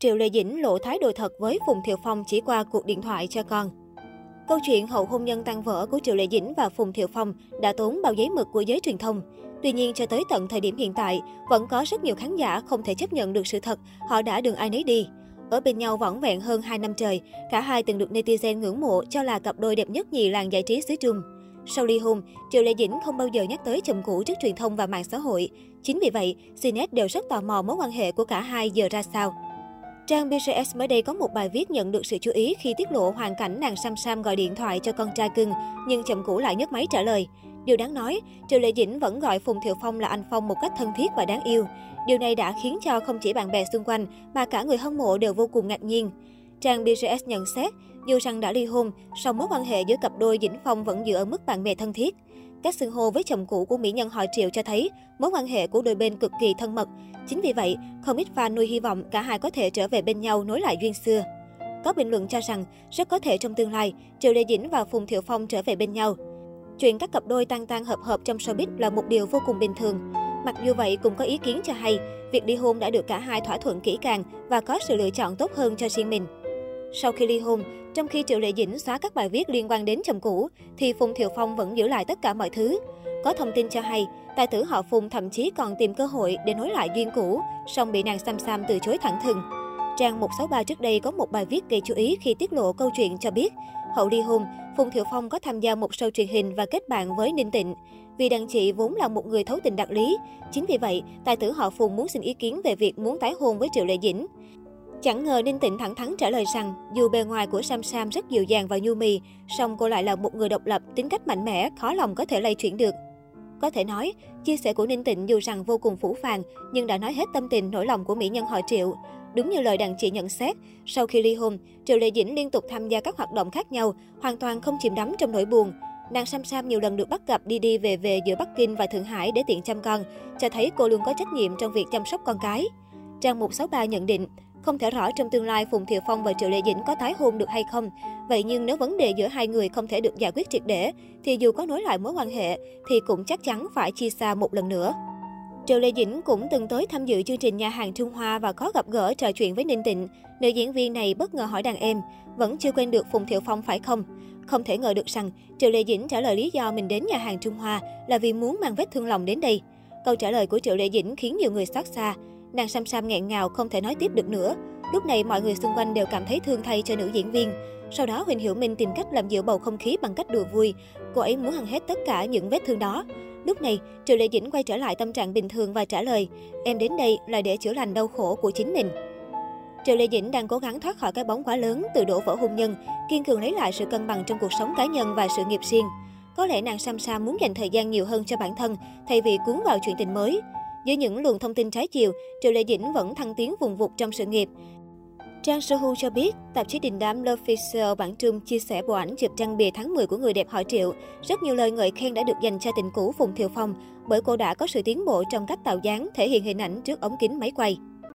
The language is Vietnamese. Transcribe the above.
Triệu Lê Dĩnh lộ thái độ thật với Phùng Thiệu Phong chỉ qua cuộc điện thoại cho con. Câu chuyện hậu hôn nhân tan vỡ của Triệu Lê Dĩnh và Phùng Thiệu Phong đã tốn bao giấy mực của giới truyền thông. Tuy nhiên, cho tới tận thời điểm hiện tại, vẫn có rất nhiều khán giả không thể chấp nhận được sự thật họ đã đường ai nấy đi. Ở bên nhau vỏn vẹn hơn 2 năm trời, cả hai từng được netizen ngưỡng mộ cho là cặp đôi đẹp nhất nhì làng giải trí xứ Trung. Sau ly hôn, Triệu Lê Dĩnh không bao giờ nhắc tới chồng cũ trước truyền thông và mạng xã hội. Chính vì vậy, Cnet đều rất tò mò mối quan hệ của cả hai giờ ra sao. Trang BCS mới đây có một bài viết nhận được sự chú ý khi tiết lộ hoàn cảnh nàng Sam Sam gọi điện thoại cho con trai cưng, nhưng chồng cũ lại nhấc máy trả lời. Điều đáng nói, Triệu Lệ Dĩnh vẫn gọi Phùng Thiệu Phong là anh Phong một cách thân thiết và đáng yêu. Điều này đã khiến cho không chỉ bạn bè xung quanh mà cả người hâm mộ đều vô cùng ngạc nhiên. Trang BCS nhận xét, dù rằng đã ly hôn, song mối quan hệ giữa cặp đôi Dĩnh Phong vẫn giữ ở mức bạn bè thân thiết. Các xưng hô với chồng cũ của mỹ nhân họ Triệu cho thấy mối quan hệ của đôi bên cực kỳ thân mật. Chính vì vậy, không ít fan nuôi hy vọng cả hai có thể trở về bên nhau nối lại duyên xưa. Có bình luận cho rằng, rất có thể trong tương lai, Triệu Lê Dĩnh và Phùng Thiệu Phong trở về bên nhau. Chuyện các cặp đôi tan tan hợp hợp trong showbiz là một điều vô cùng bình thường. Mặc dù vậy, cũng có ý kiến cho hay, việc ly hôn đã được cả hai thỏa thuận kỹ càng và có sự lựa chọn tốt hơn cho riêng mình. Sau khi ly hôn, trong khi Triệu Lệ Dĩnh xóa các bài viết liên quan đến chồng cũ, thì Phùng Thiệu Phong vẫn giữ lại tất cả mọi thứ. Có thông tin cho hay, tài tử họ Phùng thậm chí còn tìm cơ hội để nối lại duyên cũ, song bị nàng Sam Sam từ chối thẳng thừng. Trang 163 trước đây có một bài viết gây chú ý khi tiết lộ câu chuyện cho biết, hậu ly hôn, Phùng Thiệu Phong có tham gia một show truyền hình và kết bạn với Ninh Tịnh. Vì đàn chị vốn là một người thấu tình đạt lý, chính vì vậy, tài tử họ Phùng muốn xin ý kiến về việc muốn tái hôn với Triệu Lệ Dĩnh. Chẳng ngờ Ninh Tịnh thẳng thắn trả lời rằng, dù bề ngoài của Sam Sam rất dịu dàng và nhu mì, song cô lại là một người độc lập, tính cách mạnh mẽ, khó lòng có thể lay chuyển được. Có thể nói, chia sẻ của Ninh Tịnh dù rằng vô cùng phủ phàng, nhưng đã nói hết tâm tình nỗi lòng của mỹ nhân họ Triệu. Đúng như lời đàn chị nhận xét, sau khi ly hôn, Triệu Lệ Dĩnh liên tục tham gia các hoạt động khác nhau, hoàn toàn không chìm đắm trong nỗi buồn. Nàng Sam Sam nhiều lần được bắt gặp đi đi về về giữa Bắc Kinh và Thượng Hải để tiện chăm con, cho thấy cô luôn có trách nhiệm trong việc chăm sóc con cái. Trang 163 nhận định, không thể rõ trong tương lai Phùng Thiệu Phong và Triệu Lệ Dĩnh có tái hôn được hay không. Vậy nhưng nếu vấn đề giữa hai người không thể được giải quyết triệt để, thì dù có nối lại mối quan hệ, thì cũng chắc chắn phải chia xa một lần nữa. Triệu Lê Dĩnh cũng từng tới tham dự chương trình nhà hàng Trung Hoa và có gặp gỡ trò chuyện với Ninh Tịnh. Nữ diễn viên này bất ngờ hỏi đàn em, vẫn chưa quên được Phùng Thiệu Phong phải không? Không thể ngờ được rằng Triệu Lê Dĩnh trả lời lý do mình đến nhà hàng Trung Hoa là vì muốn mang vết thương lòng đến đây. Câu trả lời của Triệu Lê Dĩnh khiến nhiều người xót xa. Nàng Sam Sam nghẹn ngào không thể nói tiếp được nữa. Lúc này mọi người xung quanh đều cảm thấy thương thay cho nữ diễn viên. Sau đó Huỳnh Hiểu Minh tìm cách làm dịu bầu không khí bằng cách đùa vui. Cô ấy muốn hằn hết tất cả những vết thương đó. Lúc này, Triệu Lệ Dĩnh quay trở lại tâm trạng bình thường và trả lời, em đến đây là để chữa lành đau khổ của chính mình. Triệu Lệ Dĩnh đang cố gắng thoát khỏi cái bóng quá lớn từ đổ vỡ hôn nhân, kiên cường lấy lại sự cân bằng trong cuộc sống cá nhân và sự nghiệp riêng. Có lẽ nàng Sam Sam muốn dành thời gian nhiều hơn cho bản thân, thay vì cuốn vào chuyện tình mới. Giữa những luồng thông tin trái chiều, Triệu Lệ Dĩnh vẫn thăng tiến vùng vụt trong sự nghiệp. Trang Sohu cho biết, tạp chí đình đám Love Fisher bản Trung chia sẻ bộ ảnh chụp trang bìa tháng 10 của người đẹp họ Triệu. Rất nhiều lời ngợi khen đã được dành cho tình cũ Phùng thiều Phong, bởi cô đã có sự tiến bộ trong cách tạo dáng, thể hiện hình ảnh trước ống kính máy quay.